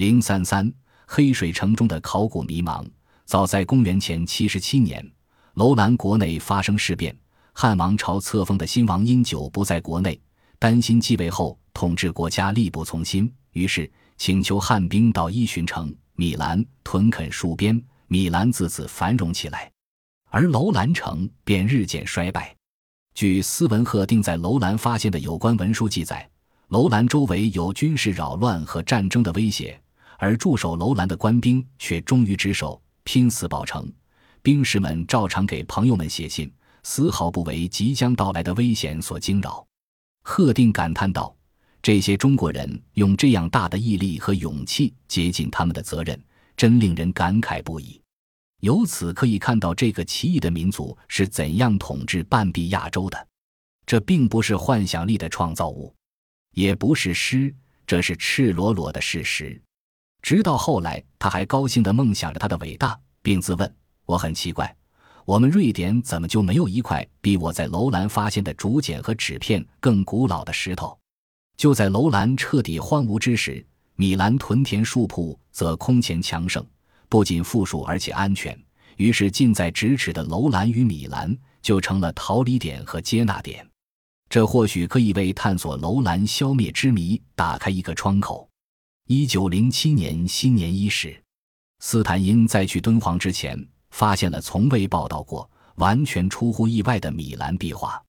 零三三，黑水城中的考古迷茫。早在公元前七十七年，楼兰国内发生事变，汉王朝册封的新王因久不在国内，担心继位后统治国家力不从心，于是请求汉兵到伊巡城米兰屯垦戍边，米兰自此繁荣起来，而楼兰城便日渐衰败。据斯文赫定在楼兰发现的有关文书记载。楼兰周围有军事扰乱和战争的威胁，而驻守楼兰的官兵却忠于职守，拼死保城。兵士们照常给朋友们写信，丝毫不为即将到来的危险所惊扰。贺定感叹道：“这些中国人用这样大的毅力和勇气接近他们的责任，真令人感慨不已。由此可以看到，这个奇异的民族是怎样统治半壁亚洲的。这并不是幻想力的创造物。”也不是诗，这是赤裸裸的事实。直到后来，他还高兴地梦想着他的伟大，并自问：“我很奇怪，我们瑞典怎么就没有一块比我在楼兰发现的竹简和纸片更古老的石头？”就在楼兰彻底荒芜之时，米兰屯田树铺则空前强盛，不仅富庶而且安全。于是，近在咫尺的楼兰与米兰就成了逃离点和接纳点。这或许可以为探索楼兰消灭之谜打开一个窗口。一九零七年新年伊始，斯坦因在去敦煌之前，发现了从未报道过、完全出乎意外的米兰壁画。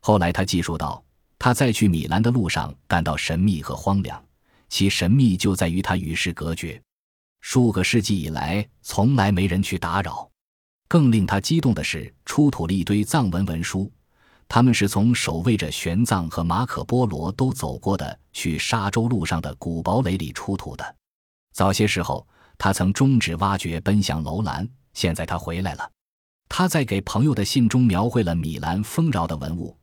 后来他记述道，他在去米兰的路上感到神秘和荒凉，其神秘就在于它与世隔绝，数个世纪以来从来没人去打扰。更令他激动的是，出土了一堆藏文文书。他们是从守卫着玄奘和马可波罗都走过的去沙洲路上的古堡垒里出土的。早些时候，他曾终止挖掘，奔向楼兰。现在他回来了。他在给朋友的信中描绘了米兰丰饶的文物。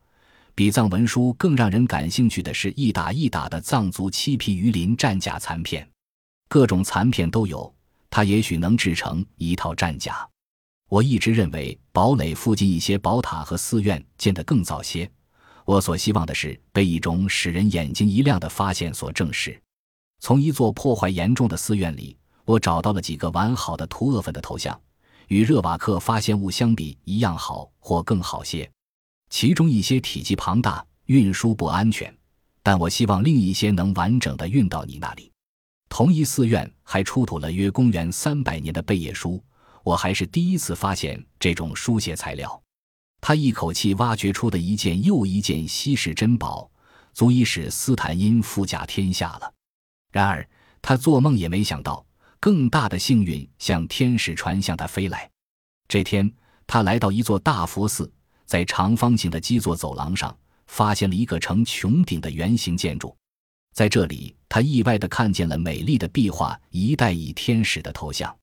比藏文书更让人感兴趣的是一打一打的藏族漆皮鱼鳞战甲残片，各种残片都有。他也许能制成一套战甲。我一直认为堡垒附近一些宝塔和寺院建得更早些。我所希望的是被一种使人眼睛一亮的发现所证实。从一座破坏严重的寺院里，我找到了几个完好的图厄粉的头像，与热瓦克发现物相比一样好或更好些。其中一些体积庞大，运输不安全，但我希望另一些能完整的运到你那里。同一寺院还出土了约公元三百年的贝叶书。我还是第一次发现这种书写材料。他一口气挖掘出的一件又一件稀世珍宝，足以使斯坦因富甲天下了。然而，他做梦也没想到，更大的幸运像天使船向他飞来。这天，他来到一座大佛寺，在长方形的基座走廊上，发现了一个呈穹顶的圆形建筑。在这里，他意外地看见了美丽的壁画——一代以天使的头像。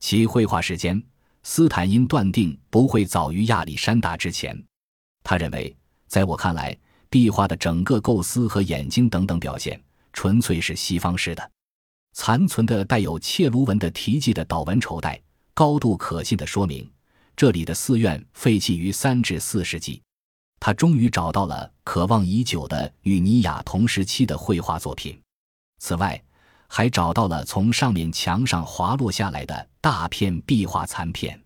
其绘画时间，斯坦因断定不会早于亚历山大之前。他认为，在我看来，壁画的整个构思和眼睛等等表现，纯粹是西方式的。残存的带有切卢文的题记的祷文绸带，高度可信的说明这里的寺院废弃于三至四世纪。他终于找到了渴望已久的与尼雅同时期的绘画作品。此外，还找到了从上面墙上滑落下来的大片壁画残片，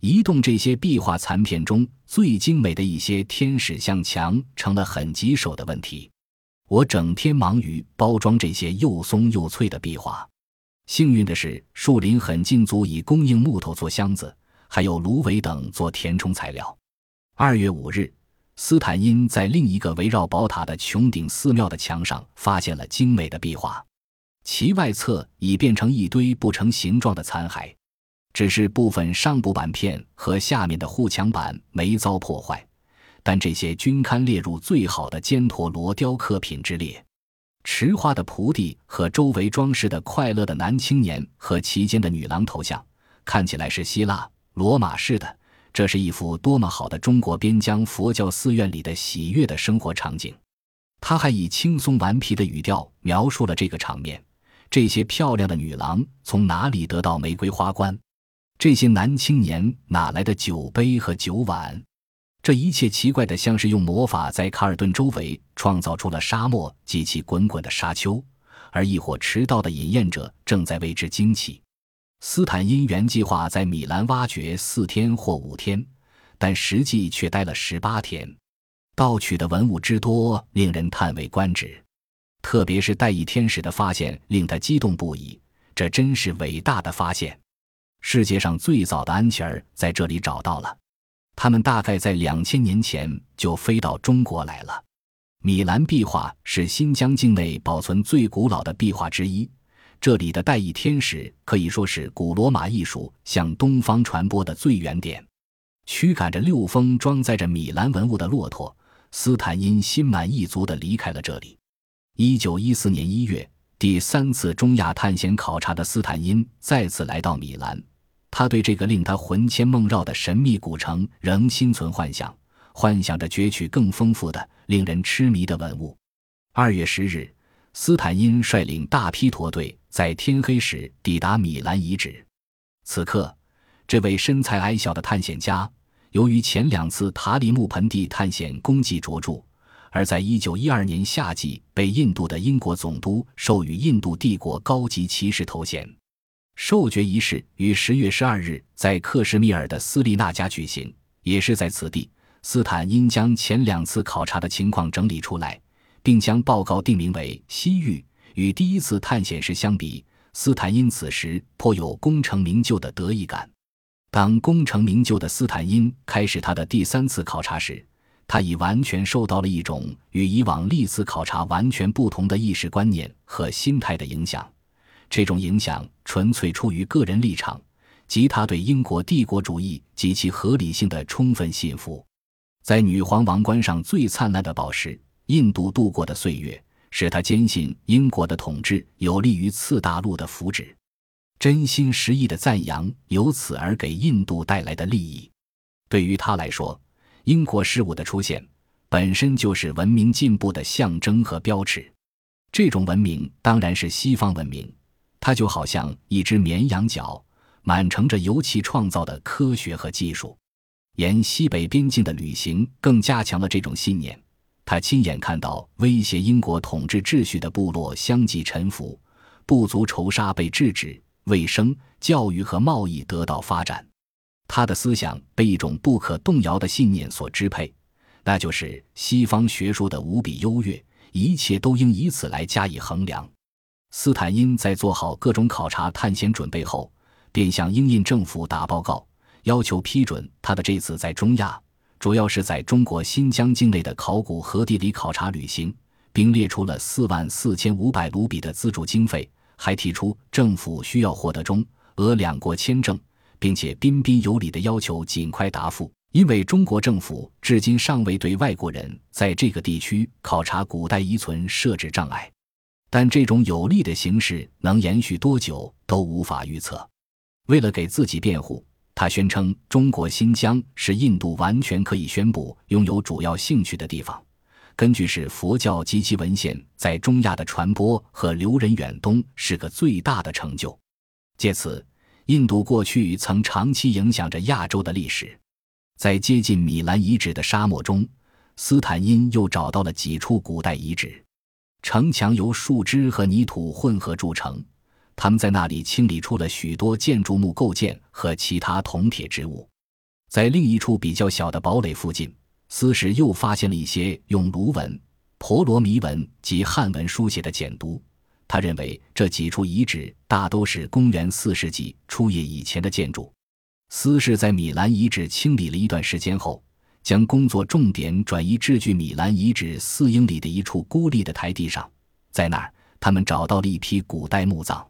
移动这些壁画残片中最精美的一些天使像墙成了很棘手的问题。我整天忙于包装这些又松又脆的壁画。幸运的是，树林很近，足以供应木头做箱子，还有芦苇等做填充材料。二月五日，斯坦因在另一个围绕宝塔的穹顶寺庙的墙上发现了精美的壁画。其外侧已变成一堆不成形状的残骸，只是部分上部板片和下面的护墙板没遭破坏，但这些均堪列入最好的犍陀罗雕刻品之列。池花的菩提和周围装饰的快乐的男青年和其间的女郎头像，看起来是希腊罗马式的。这是一幅多么好的中国边疆佛教寺院里的喜悦的生活场景！他还以轻松顽皮的语调描述了这个场面。这些漂亮的女郎从哪里得到玫瑰花冠？这些男青年哪来的酒杯和酒碗？这一切奇怪的，像是用魔法在卡尔顿周围创造出了沙漠及其滚滚的沙丘，而一伙迟到的饮宴者正在为之惊奇。斯坦因原计划在米兰挖掘四天或五天，但实际却待了十八天。盗取的文物之多，令人叹为观止。特别是带翼天使的发现，令他激动不已。这真是伟大的发现！世界上最早的安琪儿在这里找到了。他们大概在两千年前就飞到中国来了。米兰壁画是新疆境内保存最古老的壁画之一。这里的带翼天使可以说是古罗马艺术向东方传播的最原点。驱赶着六峰装载着米兰文物的骆驼，斯坦因心满意足地离开了这里。一九一四年一月，第三次中亚探险考察的斯坦因再次来到米兰。他对这个令他魂牵梦绕的神秘古城仍心存幻想，幻想着攫取更丰富的、令人痴迷的文物。二月十日。斯坦因率领大批驼队在天黑时抵达米兰遗址。此刻，这位身材矮小的探险家，由于前两次塔里木盆地探险功绩卓著，而在1912年夏季被印度的英国总督授予印度帝国高级骑士头衔。授爵仪式于10月12日在克什米尔的斯利纳加举行。也是在此地，斯坦因将前两次考察的情况整理出来。并将报告定名为《西域》。与第一次探险时相比，斯坦因此时颇有功成名就的得意感。当功成名就的斯坦因开始他的第三次考察时，他已完全受到了一种与以往历次考察完全不同的意识观念和心态的影响。这种影响纯粹出于个人立场，及他对英国帝国主义及其合理性的充分信服。在女皇王冠上最灿烂的宝石。印度度过的岁月，使他坚信英国的统治有利于次大陆的福祉，真心实意的赞扬由此而给印度带来的利益。对于他来说，英国事物的出现本身就是文明进步的象征和标志。这种文明当然是西方文明，它就好像一只绵羊角，满盛着由其创造的科学和技术。沿西北边境的旅行更加强了这种信念。他亲眼看到威胁英国统治秩序的部落相继臣服，部族仇杀被制止，卫生、教育和贸易得到发展。他的思想被一种不可动摇的信念所支配，那就是西方学术的无比优越，一切都应以此来加以衡量。斯坦因在做好各种考察探险准备后，便向英印政府打报告，要求批准他的这次在中亚。主要是在中国新疆境内的考古和地理考察旅行，并列出了四万四千五百卢比的资助经费，还提出政府需要获得中俄两国签证，并且彬彬有礼地要求尽快答复，因为中国政府至今尚未对外国人在这个地区考察古代遗存设置障碍。但这种有利的形式能延续多久都无法预测。为了给自己辩护。他宣称，中国新疆是印度完全可以宣布拥有主要兴趣的地方。根据是佛教及其文献在中亚的传播和流人远东，是个最大的成就。借此，印度过去曾长期影响着亚洲的历史。在接近米兰遗址的沙漠中，斯坦因又找到了几处古代遗址，城墙由树枝和泥土混合铸成。他们在那里清理出了许多建筑木构件和其他铜铁之物，在另一处比较小的堡垒附近，斯什又发现了一些用卢文、婆罗弥文及汉文书写的简牍。他认为这几处遗址大都是公元四世纪初叶以前的建筑。斯氏在米兰遗址清理了一段时间后，将工作重点转移至距米兰遗址四英里的一处孤立的台地上，在那儿，他们找到了一批古代墓葬。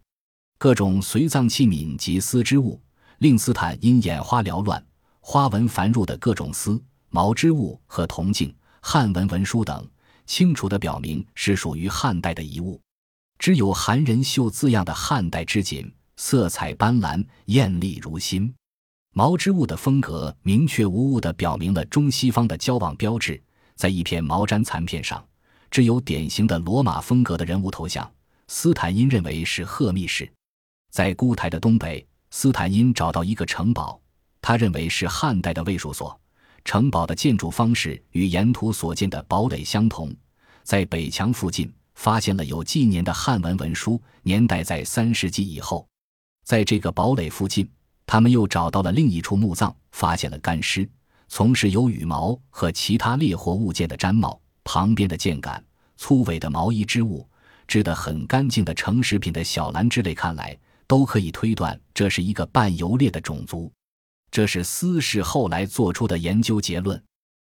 各种随葬器皿及丝织物，令斯坦因眼花缭乱。花纹繁缛的各种丝、毛织物和铜镜、汉文文书等，清楚地表明是属于汉代的遗物。只有“韩人绣”字样的汉代织锦，色彩斑斓，艳丽如新。毛织物的风格明确无误地表明了中西方的交往标志。在一片毛毡残片上，只有典型的罗马风格的人物头像。斯坦因认为是赫密氏。在孤台的东北，斯坦因找到一个城堡，他认为是汉代的卫戍所。城堡的建筑方式与沿途所见的堡垒相同。在北墙附近，发现了有纪年的汉文文书，年代在三世纪以后。在这个堡垒附近，他们又找到了另一处墓葬，发现了干尸，从事有羽毛和其他猎活物件的毡帽，旁边的箭杆、粗尾的毛衣织物、织得很干净的成食品的小篮之类，看来都可以推断这是一个半游猎的种族。这是斯氏后来做出的研究结论。